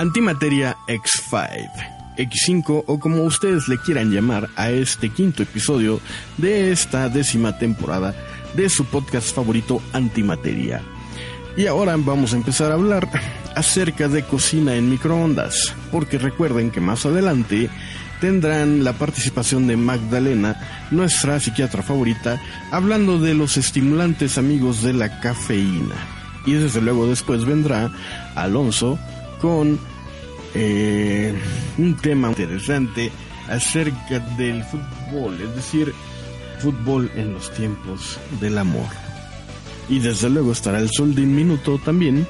Antimateria X5, X5 o como ustedes le quieran llamar a este quinto episodio de esta décima temporada de su podcast favorito Antimateria. Y ahora vamos a empezar a hablar acerca de cocina en microondas, porque recuerden que más adelante tendrán la participación de Magdalena, nuestra psiquiatra favorita, hablando de los estimulantes amigos de la cafeína. Y desde luego después vendrá Alonso con eh, un tema interesante acerca del fútbol, es decir, fútbol en los tiempos del amor. Y desde luego estará el sol de un minuto también,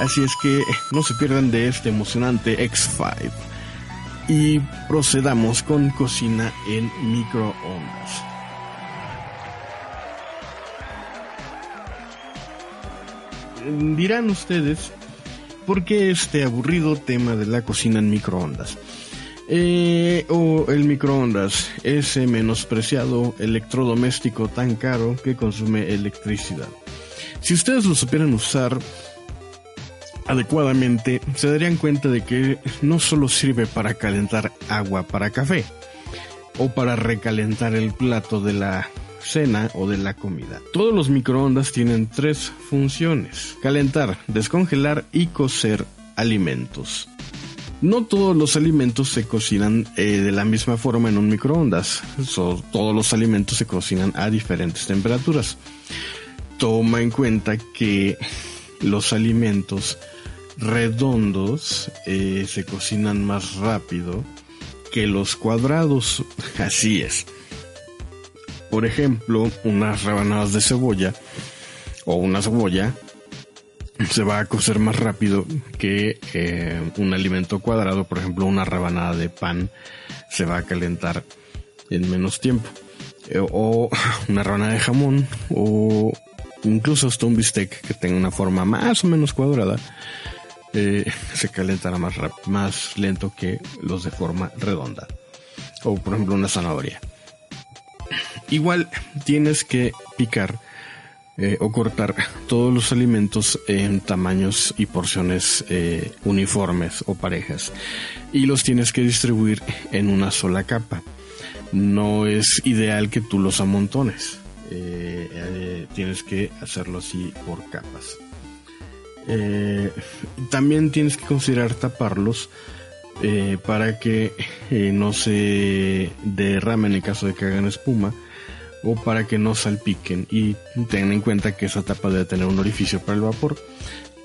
así es que no se pierdan de este emocionante X5. Y procedamos con cocina en microondas. Dirán ustedes, ¿por qué este aburrido tema de la cocina en microondas? Eh, o el microondas, ese menospreciado electrodoméstico tan caro que consume electricidad. Si ustedes lo supieran usar adecuadamente, se darían cuenta de que no solo sirve para calentar agua para café o para recalentar el plato de la cena o de la comida. Todos los microondas tienen tres funciones. Calentar, descongelar y cocer alimentos. No todos los alimentos se cocinan eh, de la misma forma en un microondas. todos los alimentos se cocinan a diferentes temperaturas. Toma en cuenta que los alimentos redondos eh, se cocinan más rápido que los cuadrados. Así es. Por ejemplo, unas rebanadas de cebolla o una cebolla se va a cocer más rápido que eh, un alimento cuadrado, por ejemplo una rebanada de pan se va a calentar en menos tiempo. Eh, o una rebanada de jamón o incluso hasta un bistec que tenga una forma más o menos cuadrada eh, se calentará más, más lento que los de forma redonda. O por ejemplo una zanahoria. Igual tienes que picar eh, o cortar todos los alimentos en tamaños y porciones eh, uniformes o parejas y los tienes que distribuir en una sola capa. No es ideal que tú los amontones. Eh, tienes que hacerlo así por capas. también tienes que considerar taparlos para que no se derramen en caso de que hagan espuma o para que no salpiquen y ten en cuenta que esa tapa debe tener un orificio para el vapor.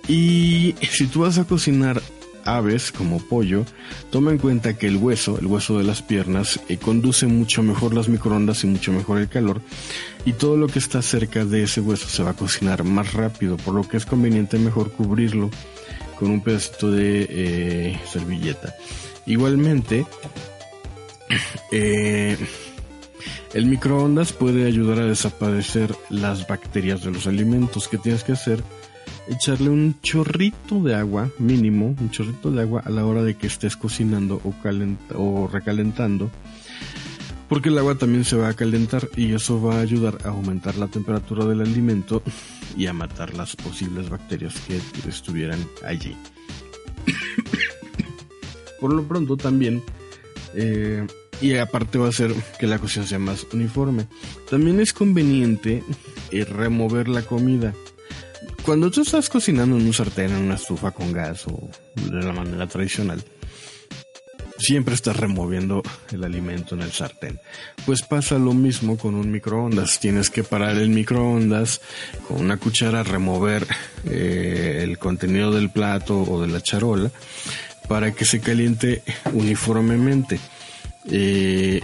Y si tú vas a cocinar aves como pollo, toma en cuenta que el hueso, el hueso de las piernas, eh, conduce mucho mejor las microondas y mucho mejor el calor. Y todo lo que está cerca de ese hueso se va a cocinar más rápido, por lo que es conveniente mejor cubrirlo con un pedacito de eh, servilleta. Igualmente, eh, el microondas puede ayudar a desaparecer las bacterias de los alimentos. ¿Qué tienes que hacer? Echarle un chorrito de agua, mínimo, un chorrito de agua a la hora de que estés cocinando o, o recalentando. Porque el agua también se va a calentar y eso va a ayudar a aumentar la temperatura del alimento y a matar las posibles bacterias que estuvieran allí. Por lo pronto también eh, y aparte va a hacer que la cocina sea más uniforme. También es conveniente eh, remover la comida. Cuando tú estás cocinando en un sartén, en una estufa con gas o de la manera tradicional, siempre estás removiendo el alimento en el sartén. Pues pasa lo mismo con un microondas. Tienes que parar el microondas con una cuchara, remover eh, el contenido del plato o de la charola para que se caliente uniformemente. Eh,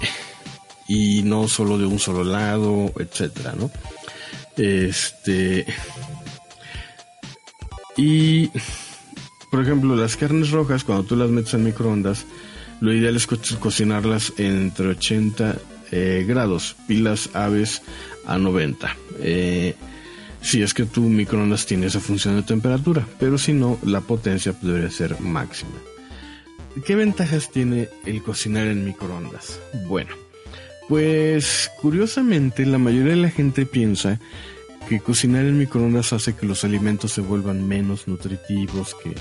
y no solo de un solo lado, etcétera, ¿no? Este. Y, por ejemplo, las carnes rojas, cuando tú las metes en microondas, lo ideal es cocinarlas entre 80 eh, grados, pilas aves a 90. Eh, si es que tu microondas tiene esa función de temperatura, pero si no, la potencia debería ser máxima. ¿Qué ventajas tiene el cocinar en microondas? Bueno, pues curiosamente la mayoría de la gente piensa que cocinar en microondas hace que los alimentos se vuelvan menos nutritivos, que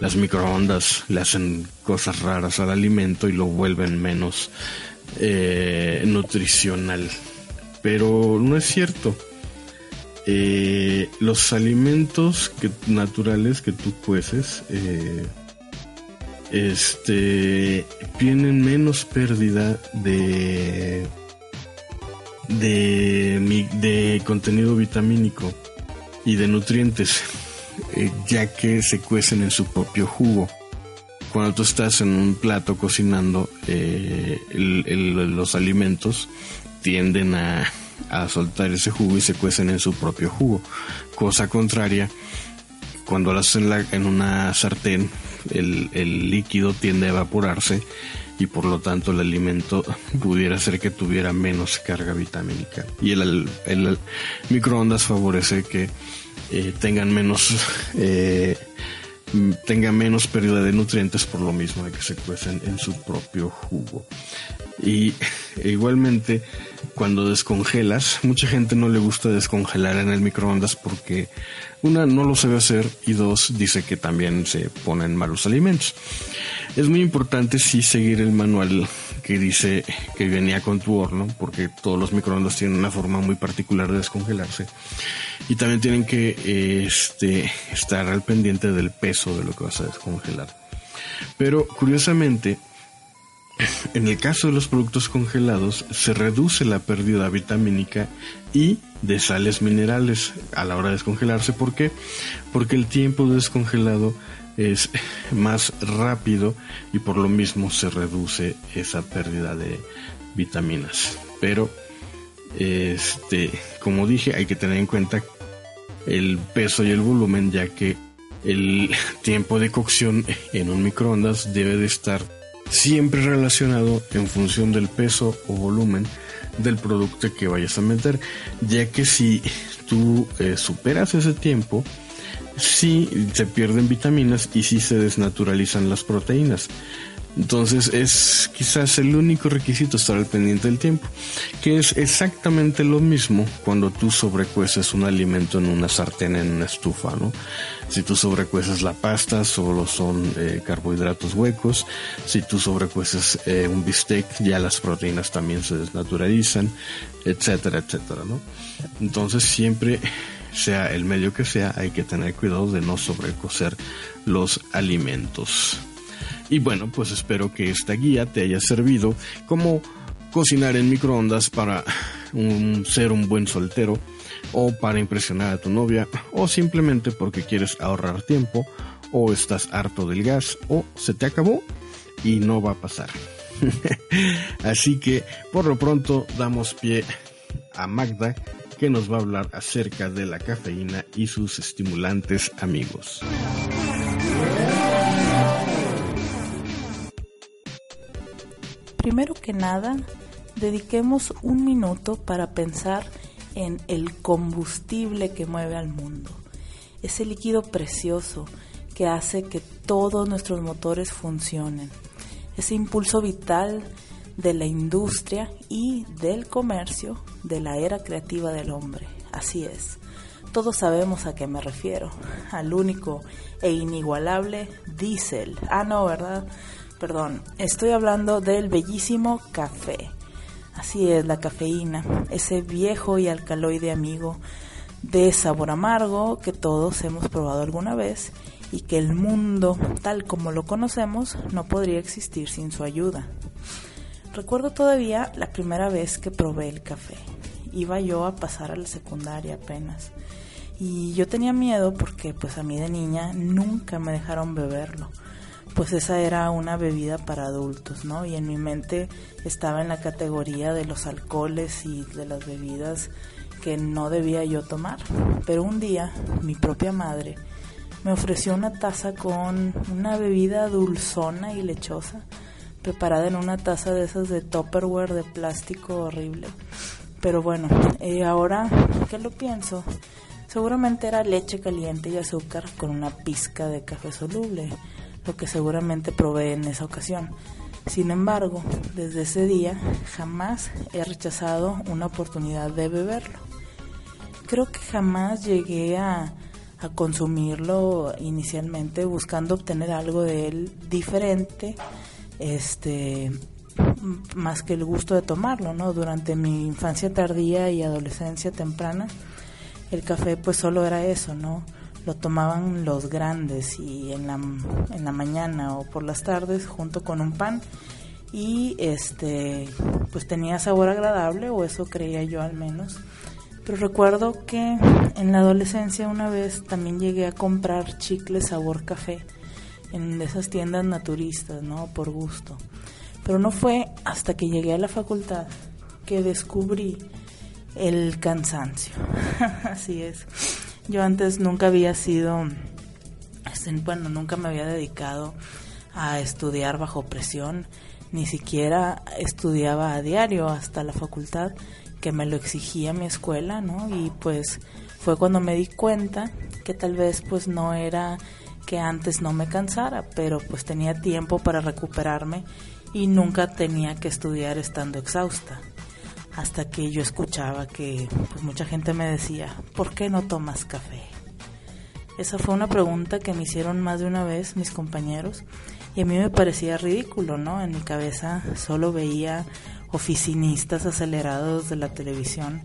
las microondas le hacen cosas raras al alimento y lo vuelven menos eh, nutricional. Pero no es cierto. Eh, los alimentos naturales que tú cueces eh, este tienen menos pérdida de de, de contenido vitamínico y de nutrientes eh, ya que se cuecen en su propio jugo cuando tú estás en un plato cocinando los alimentos tienden a a soltar ese jugo y se cuecen en su propio jugo. Cosa contraria, cuando lo hacen en, una sartén, el, líquido tiende a evaporarse y por lo tanto el alimento pudiera ser que tuviera menos carga vitamínica. Y el, microondas favorece que eh, tengan menos eh, tenga menos pérdida de nutrientes por lo mismo de que se cuecen en su propio jugo. Y igualmente cuando descongelas, mucha gente no le gusta descongelar en el microondas porque una no lo sabe hacer y dos dice que también se ponen malos alimentos. Es muy importante sí seguir el manual que dice que venía con tu horno porque todos los microondas tienen una forma muy particular de descongelarse y también tienen que este, estar al pendiente del peso de lo que vas a descongelar. Pero curiosamente, en el caso de los productos congelados, se reduce la pérdida vitamínica y de sales minerales a la hora de descongelarse. ¿Por qué? Porque el tiempo de descongelado es más rápido y por lo mismo se reduce esa pérdida de vitaminas. Pero, este, como dije, hay que tener en cuenta el peso y el volumen, ya que el tiempo de cocción en un microondas debe de estar siempre relacionado en función del peso o volumen del producto que vayas a meter, ya que si tú eh, superas ese tiempo, sí se pierden vitaminas y sí se desnaturalizan las proteínas. Entonces es quizás el único requisito estar al pendiente del tiempo, que es exactamente lo mismo cuando tú sobrecueces un alimento en una sartén, en una estufa, ¿no? Si tú sobrecueces la pasta, solo son eh, carbohidratos huecos. Si tú sobrecueces eh, un bistec, ya las proteínas también se desnaturalizan, etcétera, etcétera, ¿no? Entonces siempre sea el medio que sea, hay que tener cuidado de no sobrecocer los alimentos. Y bueno, pues espero que esta guía te haya servido como cocinar en microondas para ser un buen soltero o para impresionar a tu novia o simplemente porque quieres ahorrar tiempo o estás harto del gas o se te acabó y no va a pasar. Así que por lo pronto damos pie a Magda que nos va a hablar acerca de la cafeína y sus estimulantes amigos. Primero que nada, dediquemos un minuto para pensar en el combustible que mueve al mundo, ese líquido precioso que hace que todos nuestros motores funcionen, ese impulso vital de la industria y del comercio de la era creativa del hombre. Así es. Todos sabemos a qué me refiero, al único e inigualable diésel. Ah, no, ¿verdad? Perdón, estoy hablando del bellísimo café. Así es, la cafeína, ese viejo y alcaloide amigo de sabor amargo que todos hemos probado alguna vez y que el mundo, tal como lo conocemos, no podría existir sin su ayuda. Recuerdo todavía la primera vez que probé el café. Iba yo a pasar a la secundaria apenas. Y yo tenía miedo porque pues a mí de niña nunca me dejaron beberlo pues esa era una bebida para adultos, ¿no? Y en mi mente estaba en la categoría de los alcoholes y de las bebidas que no debía yo tomar. Pero un día mi propia madre me ofreció una taza con una bebida dulzona y lechosa, preparada en una taza de esas de Tupperware de plástico horrible. Pero bueno, eh, ahora que lo pienso, seguramente era leche caliente y azúcar con una pizca de café soluble lo que seguramente probé en esa ocasión. Sin embargo, desde ese día jamás he rechazado una oportunidad de beberlo. Creo que jamás llegué a, a consumirlo inicialmente buscando obtener algo de él diferente, este más que el gusto de tomarlo, ¿no? Durante mi infancia tardía y adolescencia temprana, el café pues solo era eso, ¿no? Lo tomaban los grandes y en la, en la mañana o por las tardes junto con un pan y este pues tenía sabor agradable o eso creía yo al menos. Pero recuerdo que en la adolescencia una vez también llegué a comprar chicle sabor café en esas tiendas naturistas, ¿no? Por gusto. Pero no fue hasta que llegué a la facultad que descubrí el cansancio. Así es. Yo antes nunca había sido, este, bueno, nunca me había dedicado a estudiar bajo presión, ni siquiera estudiaba a diario hasta la facultad que me lo exigía mi escuela, ¿no? Y pues fue cuando me di cuenta que tal vez pues no era que antes no me cansara, pero pues tenía tiempo para recuperarme y nunca tenía que estudiar estando exhausta. Hasta que yo escuchaba que pues mucha gente me decía, ¿por qué no tomas café? Esa fue una pregunta que me hicieron más de una vez mis compañeros y a mí me parecía ridículo, ¿no? En mi cabeza solo veía oficinistas acelerados de la televisión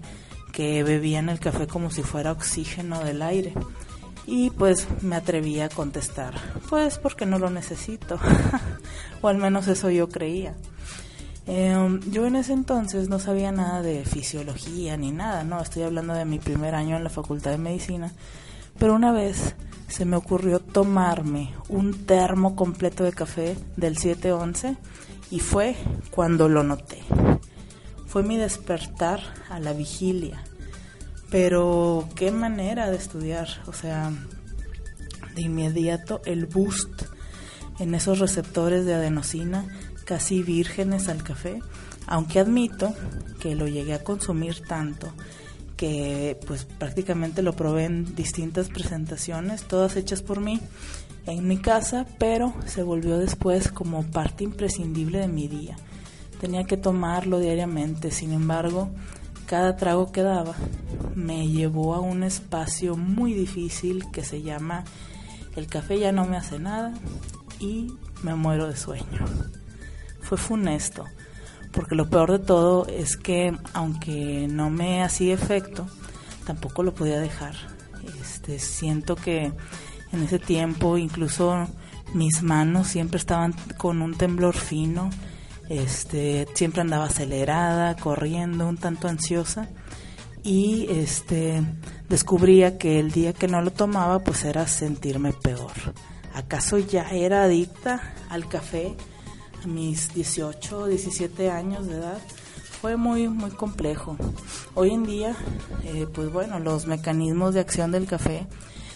que bebían el café como si fuera oxígeno del aire. Y pues me atreví a contestar, pues porque no lo necesito, o al menos eso yo creía. Em, yo en ese entonces no sabía nada de fisiología ni nada, no, estoy hablando de mi primer año en la Facultad de Medicina, pero una vez se me ocurrió tomarme un termo completo de café del 711 y fue cuando lo noté. Fue mi despertar a la vigilia pero qué manera de estudiar, o sea, de inmediato el boost en esos receptores de adenosina casi vírgenes al café, aunque admito que lo llegué a consumir tanto que pues prácticamente lo probé en distintas presentaciones, todas hechas por mí en mi casa, pero se volvió después como parte imprescindible de mi día. Tenía que tomarlo diariamente, sin embargo, cada trago que daba me llevó a un espacio muy difícil que se llama el café ya no me hace nada y me muero de sueño. Fue funesto, porque lo peor de todo es que aunque no me hacía efecto, tampoco lo podía dejar. Este, siento que en ese tiempo incluso mis manos siempre estaban con un temblor fino este, siempre andaba acelerada, corriendo, un tanto ansiosa y este descubría que el día que no lo tomaba pues era sentirme peor. ¿Acaso ya era adicta al café mis 18 o 17 años de edad? Fue muy muy complejo. Hoy en día eh, pues bueno, los mecanismos de acción del café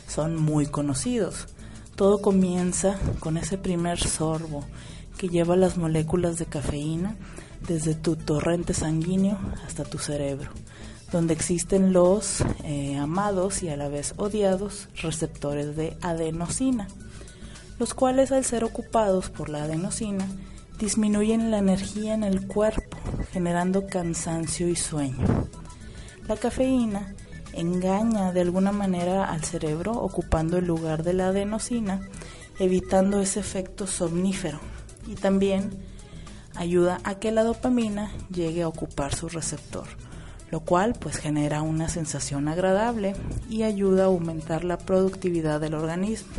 son muy conocidos. Todo comienza con ese primer sorbo que lleva las moléculas de cafeína desde tu torrente sanguíneo hasta tu cerebro, donde existen los eh, amados y a la vez odiados receptores de adenosina, los cuales al ser ocupados por la adenosina disminuyen la energía en el cuerpo, generando cansancio y sueño. La cafeína engaña de alguna manera al cerebro ocupando el lugar de la adenosina, evitando ese efecto somnífero y también ayuda a que la dopamina llegue a ocupar su receptor, lo cual pues genera una sensación agradable y ayuda a aumentar la productividad del organismo.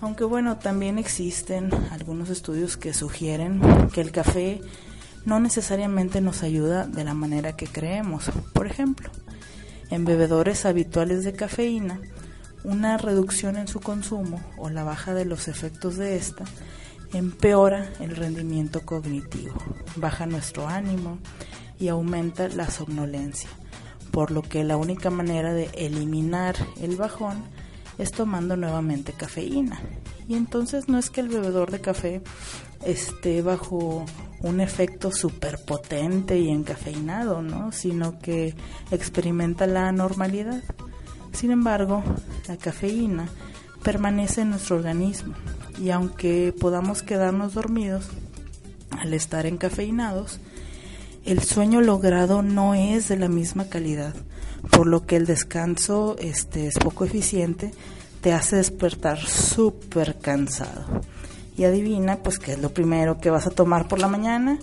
Aunque bueno, también existen algunos estudios que sugieren que el café no necesariamente nos ayuda de la manera que creemos. Por ejemplo, en bebedores habituales de cafeína, una reducción en su consumo o la baja de los efectos de esta empeora el rendimiento cognitivo, baja nuestro ánimo y aumenta la somnolencia, por lo que la única manera de eliminar el bajón es tomando nuevamente cafeína. Y entonces no es que el bebedor de café esté bajo un efecto superpotente y encafeinado, ¿no? sino que experimenta la normalidad. Sin embargo, la cafeína permanece en nuestro organismo y aunque podamos quedarnos dormidos al estar encafeinados, el sueño logrado no es de la misma calidad, por lo que el descanso este, es poco eficiente, te hace despertar súper cansado. Y adivina, pues, ¿qué es lo primero que vas a tomar por la mañana?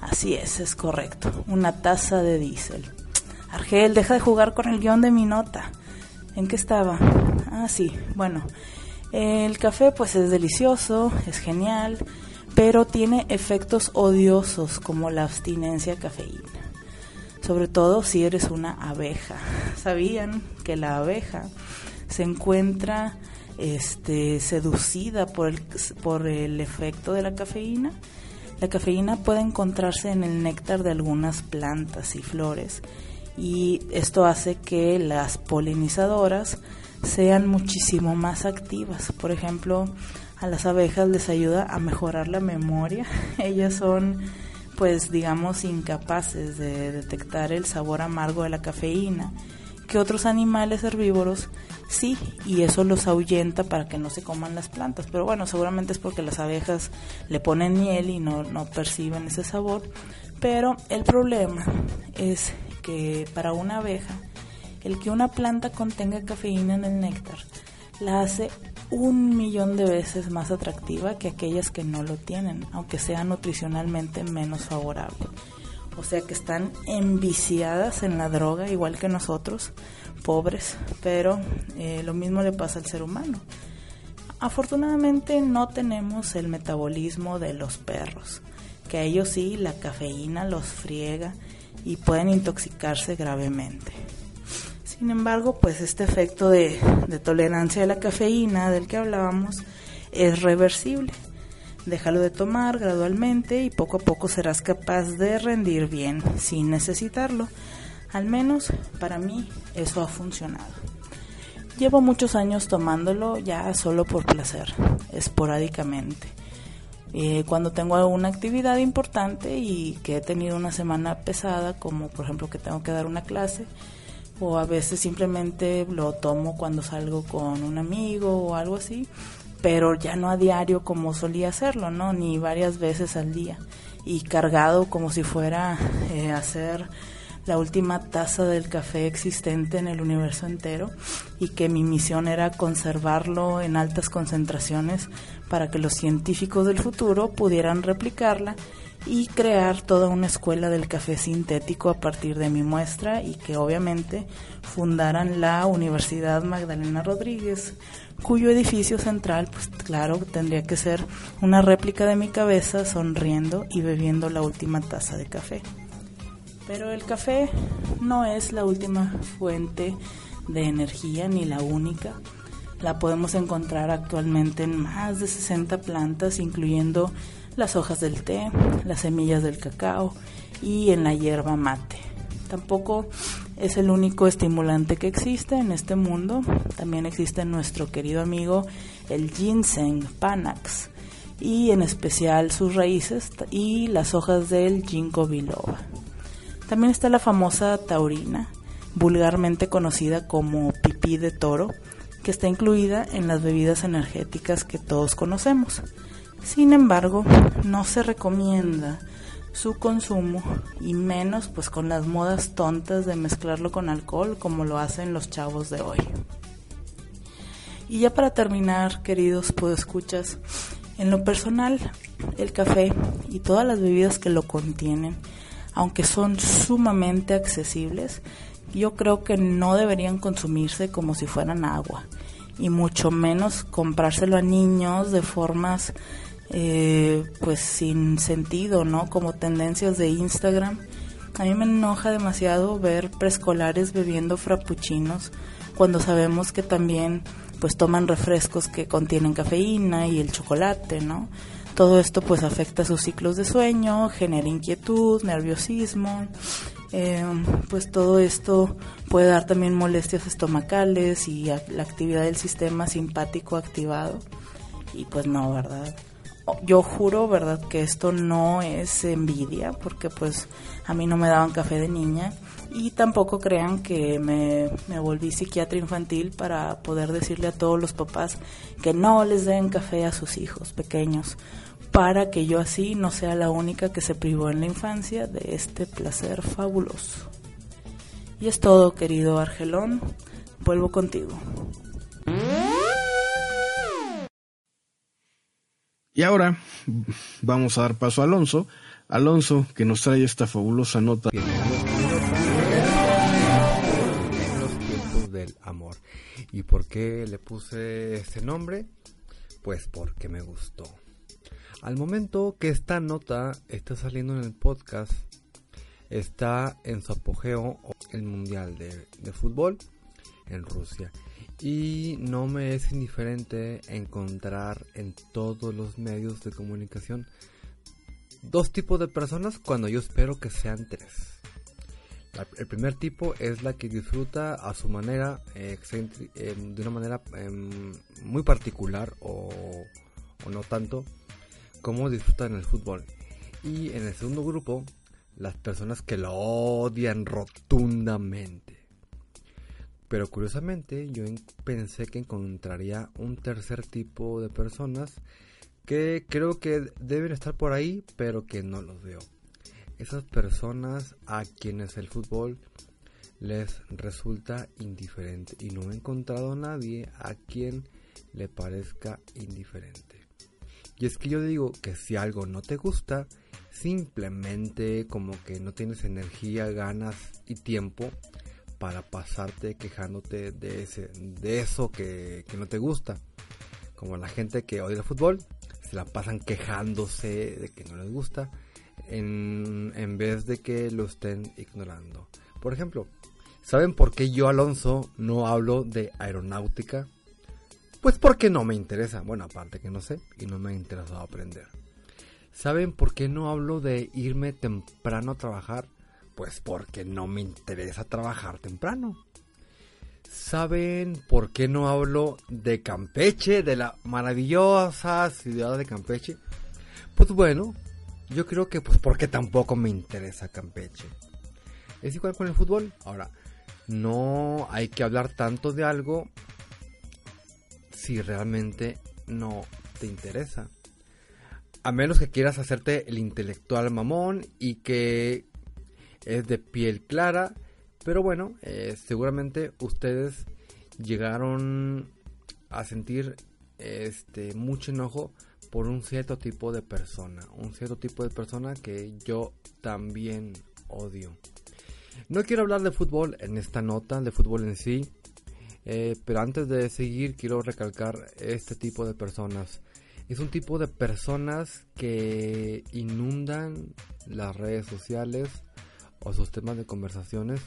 Así es, es correcto, una taza de diésel. Argel, deja de jugar con el guion de mi nota. ¿En qué estaba? Ah, sí, bueno. El café pues es delicioso, es genial, pero tiene efectos odiosos como la abstinencia cafeína. Sobre todo si eres una abeja. ¿Sabían que la abeja se encuentra este, seducida por el, por el efecto de la cafeína? La cafeína puede encontrarse en el néctar de algunas plantas y flores y esto hace que las polinizadoras sean muchísimo más activas. Por ejemplo, a las abejas les ayuda a mejorar la memoria. Ellas son, pues, digamos, incapaces de detectar el sabor amargo de la cafeína, que otros animales herbívoros sí, y eso los ahuyenta para que no se coman las plantas. Pero bueno, seguramente es porque las abejas le ponen miel y no, no perciben ese sabor. Pero el problema es que para una abeja, el que una planta contenga cafeína en el néctar la hace un millón de veces más atractiva que aquellas que no lo tienen, aunque sea nutricionalmente menos favorable. O sea que están enviciadas en la droga, igual que nosotros, pobres, pero eh, lo mismo le pasa al ser humano. Afortunadamente no tenemos el metabolismo de los perros, que a ellos sí la cafeína los friega y pueden intoxicarse gravemente. Sin embargo, pues este efecto de, tolerancia a la cafeína del que hablábamos es reversible. Déjalo de tomar gradualmente y poco a poco serás capaz de rendir bien sin necesitarlo. Al menos para mí eso ha funcionado. Llevo muchos años tomándolo ya solo por placer, esporádicamente. Eh, cuando tengo alguna actividad importante y que he tenido una semana pesada, como por ejemplo que tengo que dar una clase, o a veces simplemente lo tomo cuando salgo con un amigo o algo así, pero ya no a diario como solía hacerlo, ¿no? Ni varias veces al día y cargado como si fuera eh, hacer la última taza del café existente en el universo entero y que mi misión era conservarlo en altas concentraciones para que los científicos del futuro pudieran replicarla y crear toda una escuela del café sintético a partir de mi muestra y que obviamente fundaran la Universidad Magdalena Rodríguez, cuyo edificio central, pues claro, tendría que ser una réplica de mi cabeza sonriendo y bebiendo la última taza de café. Pero el café no es la última fuente de energía ni la única. La podemos encontrar actualmente en más de 60 plantas, incluyendo las hojas del té, las semillas del cacao y en la hierba mate. Tampoco es el único estimulante que existe en este mundo. También existe nuestro querido amigo el ginseng panax y en especial sus raíces y las hojas del ginkgo biloba. También está la famosa taurina, vulgarmente conocida como pipí de toro, que está incluida en las bebidas energéticas que todos conocemos. Sin embargo, no se recomienda su consumo y menos pues con las modas tontas de mezclarlo con alcohol como lo hacen los chavos de hoy. Y ya para terminar, queridos escuchas, en lo personal, el café y todas las bebidas que lo contienen aunque son sumamente accesibles, yo creo que no deberían consumirse como si fueran agua y mucho menos comprárselo a niños de formas eh, pues sin sentido, ¿no? Como tendencias de Instagram. A mí me enoja demasiado ver preescolares bebiendo frappuccinos cuando sabemos que también pues toman refrescos que contienen cafeína y el chocolate, ¿no? Todo esto pues afecta sus ciclos de sueño, genera inquietud, nerviosismo, eh, pues todo esto puede dar también molestias estomacales y la actividad del sistema simpático activado. Y pues no, ¿verdad? Yo juro, ¿verdad? Que esto no es envidia, porque pues a mí no me daban café de niña y tampoco crean que me, me, volví psiquiatra infantil para poder decirle a todos los papás que no les den café a sus hijos pequeños, para que yo así no sea la única que se privó en la infancia de este placer fabuloso. Y es todo, querido Argelón. Vuelvo contigo. Y ahora vamos a dar paso a Alonso. Alonso, que nos trae esta fabulosa nota. Los tiempos del amor. ¿Y por qué le puse este nombre? Pues porque me gustó. Al momento que esta nota está saliendo en el podcast, está en su apogeo el Mundial de, Fútbol en Rusia. Y no me es indiferente encontrar en todos los medios de comunicación dos tipos de personas cuando yo espero que sean tres. El primer tipo es la que disfruta a su manera, eh, em, de una manera em, muy particular o no tanto, como disfrutan el fútbol. Y en el segundo grupo, las personas que lo odian rotundamente. Pero curiosamente yo en- pensé que encontraría un tercer tipo de personas que creo que deben estar por ahí, pero que no los veo. Esas personas a quienes el fútbol les resulta indiferente y no he encontrado a nadie a quien le parezca indiferente. Y es que yo digo que si algo no te gusta, simplemente como que no tienes energía, ganas y tiempo para pasarte quejándote de, ese, de eso que, que no te gusta. Como la gente que odia el fútbol, se la pasan quejándose de que no les gusta en, en vez de que lo estén ignorando. Por ejemplo, ¿saben por qué yo, Alonso, no hablo de aeronáutica? Pues porque no me interesa. Bueno, aparte que no sé y no me ha interesado aprender. ¿Saben por qué no hablo de irme temprano a trabajar? Pues porque no me interesa trabajar temprano. ¿Saben por qué no hablo de Campeche, de la maravillosa ciudad de Campeche? Pues bueno, yo creo que pues porque tampoco me interesa Campeche. Es igual con el fútbol. Ahora, no hay que hablar tanto de algo si realmente no te interesa. A menos que quieras hacerte el intelectual mamón y que es de piel clara. Pero bueno, eh, seguramente ustedes llegaron a sentir este mucho enojo por un cierto tipo de persona. Un cierto tipo de persona que yo también odio. No quiero hablar de fútbol en esta nota, de fútbol en sí. Eh, pero antes de seguir quiero recalcar este tipo de personas. Es un tipo de personas que inundan las redes sociales o sus temas de conversaciones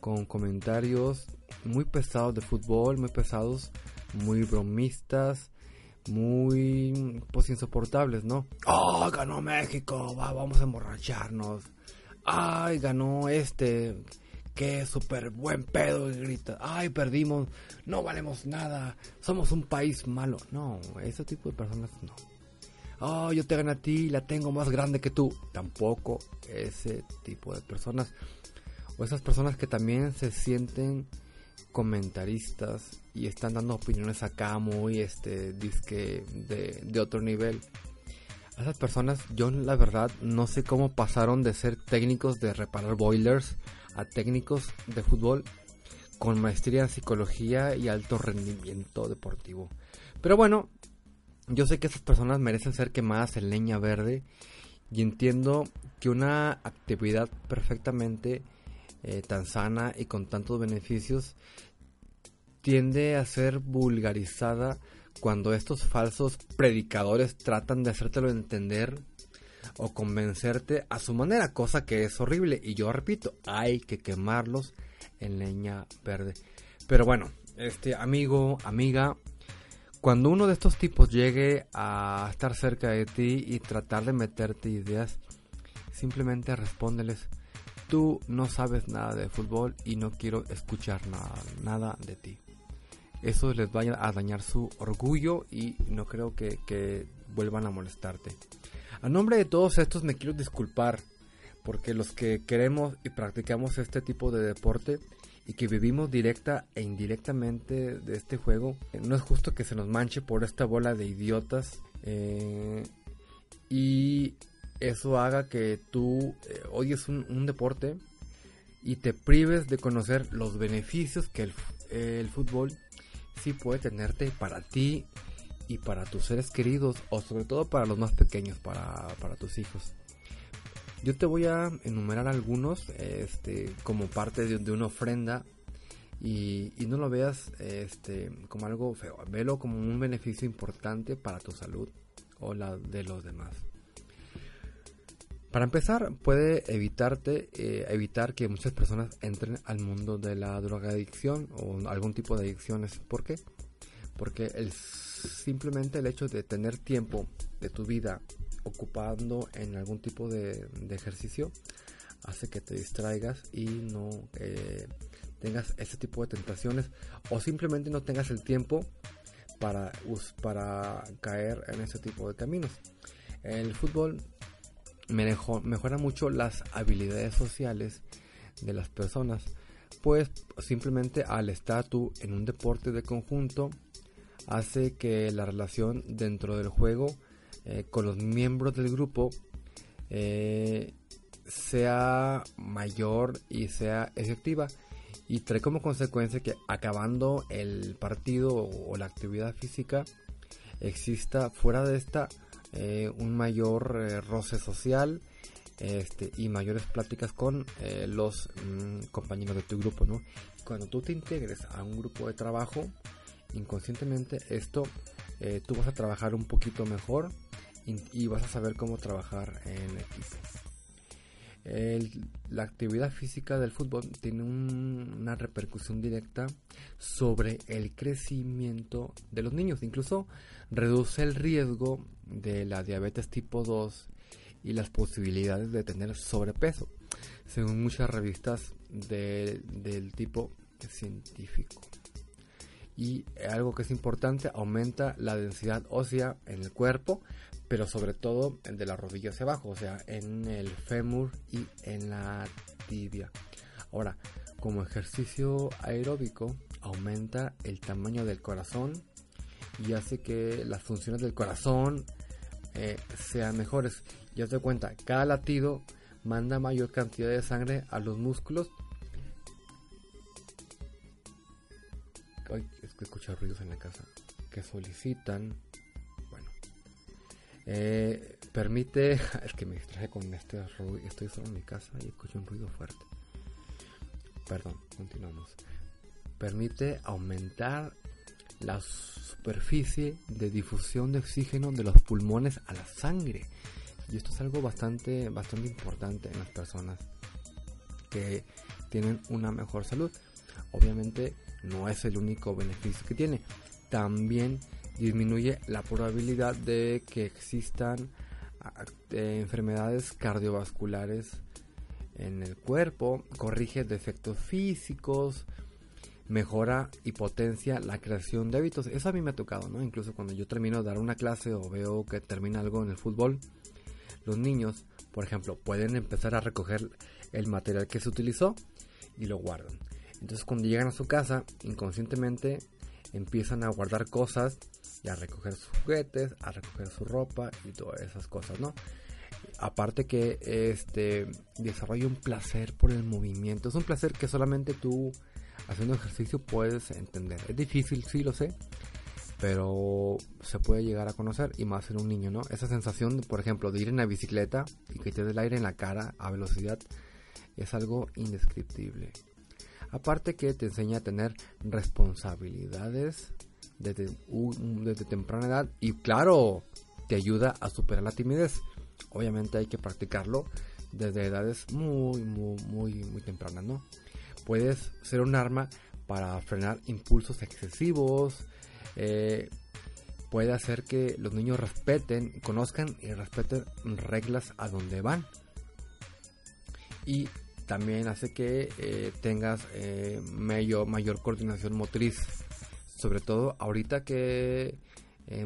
con comentarios muy pesados de fútbol, muy pesados, muy bromistas, muy pues insoportables, ¿no? ¡Oh, ganó México! Va, vamos a emborracharnos. ¡Ay, ganó este! ¡Qué súper buen pedo! y Grita. ¡Ay, perdimos! No valemos nada. Somos un país malo. No, ese tipo de personas no. Oh, yo te gané a ti, la tengo más grande que tú. Tampoco ese tipo de personas. O esas personas que también se sienten comentaristas y están dando opiniones acá muy este disque de, de otro nivel. A esas personas yo la verdad no sé cómo pasaron de ser técnicos de reparar boilers a técnicos de fútbol con maestría en psicología y alto rendimiento deportivo. Pero bueno, yo sé que esas personas merecen ser quemadas en leña verde y entiendo que una actividad perfectamente eh, tan sana y con tantos beneficios tiende a ser vulgarizada cuando estos falsos predicadores tratan de hacértelo entender o convencerte a su manera, cosa que es horrible. Y yo repito, hay que quemarlos en leña verde. Pero bueno, este amigo, amiga, cuando uno de estos tipos llegue a estar cerca de ti y tratar de meterte ideas, simplemente respóndeles, tú no sabes nada de fútbol y no quiero escuchar nada, nada de ti. Eso les vaya a dañar su orgullo y no creo que, que vuelvan a molestarte. A nombre de todos estos me quiero disculpar porque los que queremos y practicamos este tipo de deporte y que vivimos directa e indirectamente de este juego, eh, no es justo que se nos manche por esta bola de idiotas eh, y eso haga que tú eh, un, un deporte y te prives de conocer los beneficios que el, el fútbol sí puede tenerte para ti y para tus seres queridos o sobre todo para los más pequeños, para, para tus hijos. Yo te voy a enumerar algunos este, como parte de, una ofrenda y, y, no lo veas este, como algo feo, velo como un beneficio importante para tu salud o la de los demás. Para empezar, puede evitarte, eh, evitar que muchas personas entren al mundo de la drogadicción o algún tipo de adicciones. ¿Por qué? Porque el, simplemente el hecho de tener tiempo de tu vida ocupando en algún tipo de, ejercicio hace que te distraigas y no eh, tengas ese tipo de tentaciones o simplemente no tengas el tiempo para, para caer en ese tipo de caminos. El fútbol mejora mucho las habilidades sociales de las personas, pues simplemente al estar tú en un deporte de conjunto hace que la relación dentro del juego eh, con los miembros del grupo eh, sea mayor y sea efectiva y trae como consecuencia que acabando el partido o la actividad física exista fuera de esta eh, un mayor roce social este, y mayores pláticas con los mm, compañeros de tu grupo, ¿no? Cuando tú te integres a un grupo de trabajo, inconscientemente esto, tú vas a trabajar un poquito mejor y, vas a saber cómo trabajar en equipo. la actividad física del fútbol tiene una repercusión directa sobre el crecimiento de los niños. Incluso reduce el riesgo de la diabetes tipo 2 y las posibilidades de tener sobrepeso, según muchas revistas del tipo científico. Y algo que es importante, aumenta la densidad ósea en el cuerpo, pero sobre todo el de la rodilla hacia abajo, o sea, en el fémur y en la tibia. Ahora, como ejercicio aeróbico, aumenta el tamaño del corazón y hace que las funciones del corazón eh, sean mejores. Ya te cuenta, cada latido manda mayor cantidad de sangre a los músculos. Que ruidos en la casa. Que solicitan. Bueno. Eh, permite. Es que me distraje con este ruido. Estoy solo en mi casa y escucho un ruido fuerte. Perdón, continuamos. Permite aumentar las superficie de difusión de oxígeno de los pulmones a la sangre. Y esto es algo bastante, bastante importante en las personas que tienen una mejor salud. Obviamente no es el único beneficio que tiene. También disminuye la probabilidad de que existan enfermedades cardiovasculares en el cuerpo, corrige defectos físicos, mejora y potencia la creación de hábitos. Eso a mí me ha tocado, ¿no? Incluso cuando yo termino de dar una clase o veo que termina algo en el fútbol, los niños, por ejemplo, pueden empezar a recoger el material que se utilizó y lo guardan. Entonces cuando llegan a su casa, inconscientemente empiezan a guardar cosas y a recoger sus juguetes, a recoger su ropa y todas esas cosas, ¿no? Aparte que este desarrolla un placer por el movimiento. Es un placer que solamente tú haciendo ejercicio puedes entender. Es difícil, sí lo sé, pero se puede llegar a conocer y más en un niño, ¿no? Esa sensación, por ejemplo, de ir en la bicicleta y que te dé el aire en la cara a velocidad es algo indescriptible. Aparte que te enseña a tener responsabilidades desde, desde temprana edad y claro, te ayuda a superar la timidez. Obviamente hay que practicarlo desde edades muy, muy, muy, muy tempranas, ¿no? puedes ser un arma para frenar impulsos excesivos, eh, puede hacer que los niños respeten, conozcan y respeten reglas a donde van. Y también hace que eh, tengas eh, mayor, mayor coordinación motriz. Sobre todo ahorita que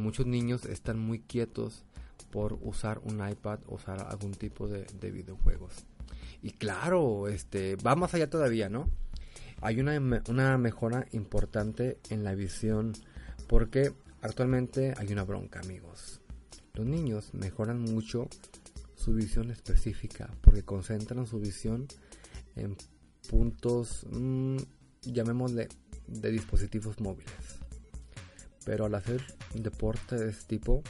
muchos niños están muy quietos por usar un iPad, usar algún tipo de videojuegos. Y claro, este, va más allá todavía, ¿no? Hay una, una mejora importante en la visión porque actualmente hay una bronca, amigos. Los niños mejoran mucho su visión específica porque concentran su visión en puntos, mm, llamémosle, de dispositivos móviles. Pero al hacer deporte de este tipo,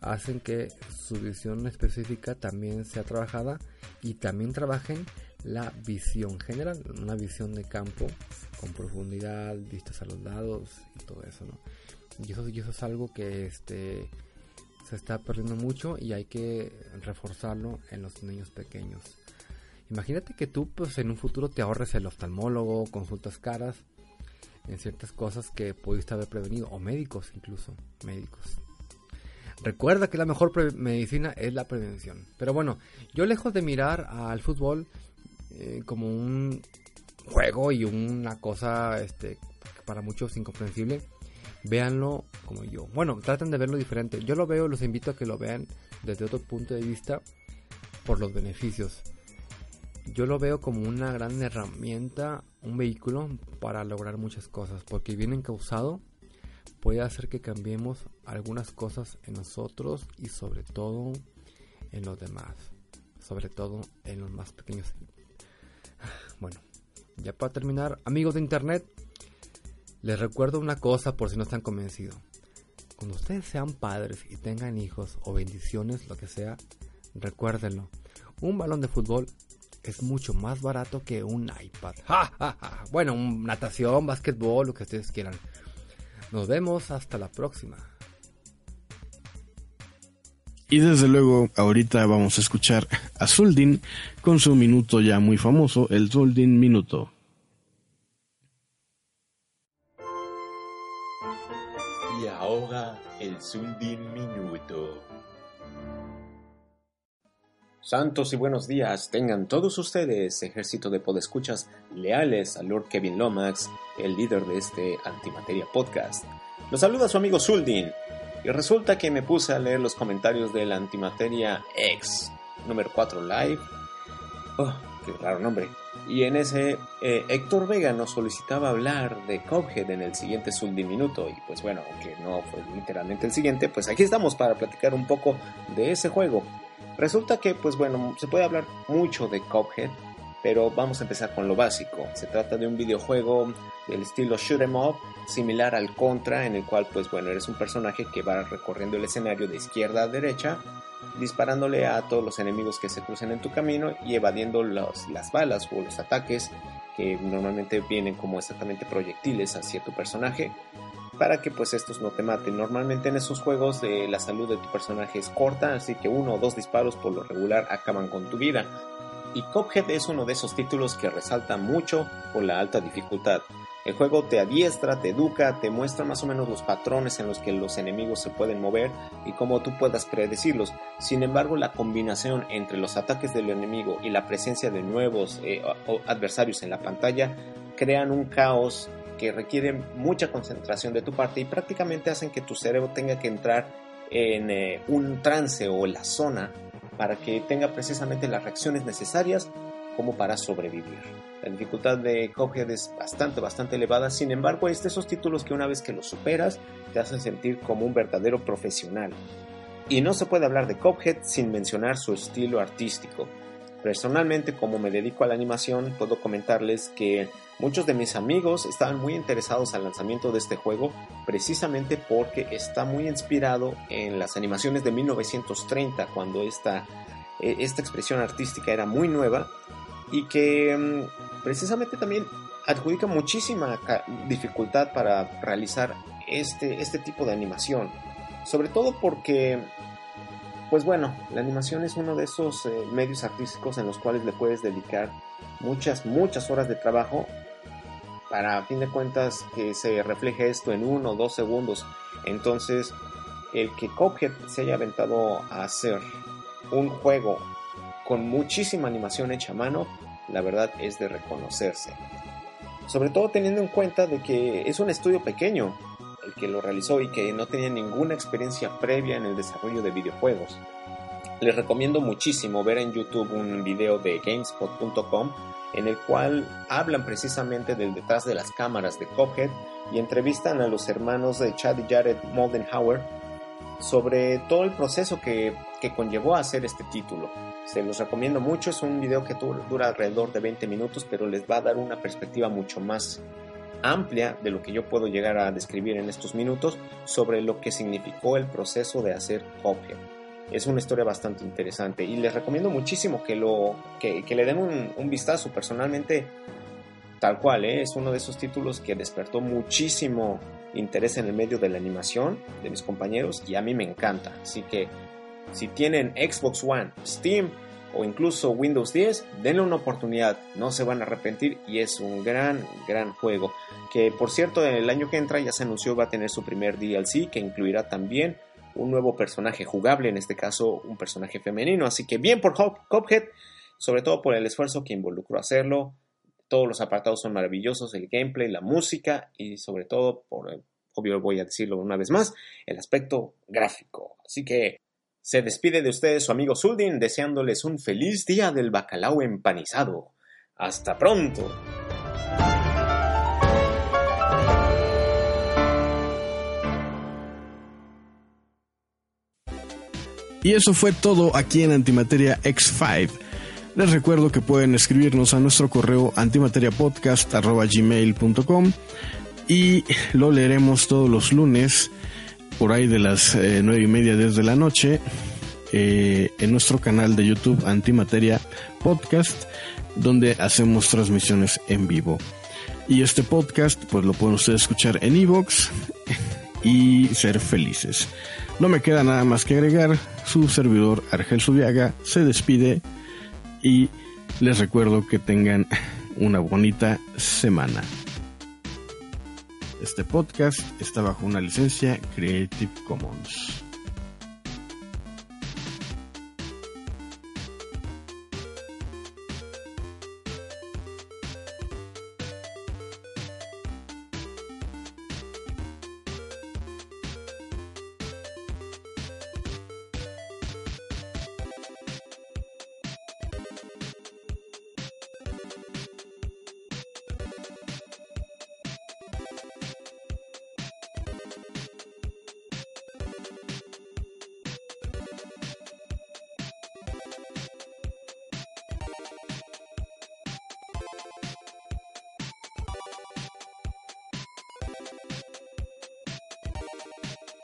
hacen que su visión específica también sea trabajada y también trabajen la visión general, una visión de campo con profundidad, vistas a los lados y todo eso, ¿no? Y eso, y eso es algo que este se está perdiendo mucho y hay que reforzarlo en los niños pequeños. Imagínate que tú pues en un futuro te ahorres el oftalmólogo, consultas caras en ciertas cosas que pudiste haber prevenido o médicos incluso, médicos. Recuerda que la mejor medicina es la prevención. Pero bueno, yo lejos de mirar al fútbol eh, como un juego y una cosa este, para muchos incomprensible, véanlo como yo. Bueno, traten de verlo diferente. Yo lo veo, los invito a que lo vean desde otro punto de vista por los beneficios. Yo lo veo como una gran herramienta, un vehículo para lograr muchas cosas, porque bien encausado puede hacer que cambiemos algunas cosas en nosotros y sobre todo en los demás, sobre todo en los más pequeños. Bueno, ya para terminar, amigos de internet, les recuerdo una cosa por si no están convencidos. Cuando ustedes sean padres y tengan hijos o bendiciones, lo que sea, recuérdenlo. Un balón de fútbol es mucho más barato que un iPad. Bueno, natación, básquetbol, lo que ustedes quieran. Nos vemos hasta la próxima. Y desde luego, ahorita vamos a escuchar a Zuldin con su minuto ya muy famoso, el Zuldin Minuto. Y ahora el Zuldin Minuto. Santos y buenos días tengan todos ustedes, ejército de podescuchas leales a Lord Kevin Lomax, el líder de este Antimateria Podcast. Los saluda su amigo Zuldin, y resulta que me puse a leer los comentarios del Antimateria X número 4 Live. Oh, qué raro nombre. Y en ese, eh, Héctor Vega nos solicitaba hablar de Cuphead en el siguiente Zuldin Minuto. Y pues bueno, aunque no fue literalmente el siguiente, pues aquí estamos para platicar un poco de ese juego Resulta que, pues bueno, se puede hablar mucho de Cuphead, pero vamos a empezar con lo básico. Se trata de un videojuego del estilo shoot 'em up, similar al Contra, en el cual, pues bueno, eres un personaje que va recorriendo el escenario de izquierda a derecha, disparándole a todos los enemigos que se crucen en tu camino y evadiendo las balas o los ataques que normalmente vienen como exactamente proyectiles hacia tu personaje para que pues estos no te maten. Normalmente en esos juegos eh, la salud de tu personaje es corta, así que uno o dos disparos por lo regular acaban con tu vida. Y Cuphead es uno de esos títulos que resalta mucho por la alta dificultad. El juego te adiestra, te educa, te muestra más o menos los patrones en los que los enemigos se pueden mover y cómo tú puedas predecirlos. Sin embargo, la combinación entre los ataques del enemigo y la presencia de nuevos eh, adversarios en la pantalla crean un caos que requieren mucha concentración de tu parte y prácticamente hacen que tu cerebro tenga que entrar en eh, un trance o la zona para que tenga precisamente las reacciones necesarias como para sobrevivir. La dificultad de Cuphead es bastante, bastante elevada, sin embargo es de esos títulos que una vez que los superas te hacen sentir como un verdadero profesional. Y no se puede hablar de Cuphead sin mencionar su estilo artístico. Personalmente, como me dedico a la animación, puedo comentarles que muchos de mis amigos estaban muy interesados al lanzamiento de este juego precisamente porque está muy inspirado en las animaciones de 1930, cuando esta, eh, esta expresión artística era muy nueva y que mm, precisamente también adjudica muchísima dificultad para realizar este, este tipo de animación. Sobre todo porque pues bueno, la animación es uno de esos eh, medios artísticos en los cuales le puedes dedicar muchas, muchas horas de trabajo para a fin de cuentas que se refleje esto en uno o dos segundos. Entonces, el que Cuphead se haya aventado a hacer un juego con muchísima animación hecha a mano, la verdad es de reconocerse. Sobre todo teniendo en cuenta de que es un estudio pequeño, el que lo realizó y que no tenía ninguna experiencia previa en el desarrollo de videojuegos. Les recomiendo muchísimo ver en YouTube un video de gamespot.com en el cual hablan precisamente del detrás de las cámaras de Cuphead y entrevistan a los hermanos de Chad y Jared Moldenhauer sobre todo el proceso que, que conllevó a hacer este título. Se los recomiendo mucho, es un video que dura alrededor de 20 minutos, pero les va a dar una perspectiva mucho más amplia de lo que yo puedo llegar a describir en estos minutos sobre lo que significó el proceso de hacer Cuphead. Es una historia bastante interesante y les recomiendo muchísimo que, lo, que, le den un, vistazo. Personalmente, tal cual, ¿eh? es uno de esos títulos que despertó muchísimo interés en el medio de la animación de mis compañeros y a mí me encanta. Así que si tienen Xbox One, Steam o incluso Windows 10, denle una oportunidad, no se van a arrepentir y es un gran, gran juego. Que por cierto, el año que entra ya se anunció va a tener su primer DLC que incluirá también un nuevo personaje jugable, en este caso un personaje femenino. Así que bien por Cuphead, sobre todo por el esfuerzo que involucró hacerlo. Todos los apartados son maravillosos, el gameplay, la música y sobre todo, por obvio voy a decirlo una vez más, el aspecto gráfico. Así que se despide de ustedes su amigo Suldin deseándoles un feliz día del bacalao empanizado. Hasta pronto. Y eso fue todo aquí en Antimateria X5. Les recuerdo que pueden escribirnos a nuestro correo antimateriapodcast.gmail.com y lo leeremos todos los lunes por ahí de las eh, nueve y media desde la noche eh, en nuestro canal de YouTube Antimateria Podcast donde hacemos transmisiones en vivo. Y este podcast pues lo pueden ustedes escuchar en iVoox y ser felices. No me queda nada más que agregar su servidor Argel Subiaga se despide y les recuerdo que tengan una bonita semana este podcast está bajo una licencia Creative Commons.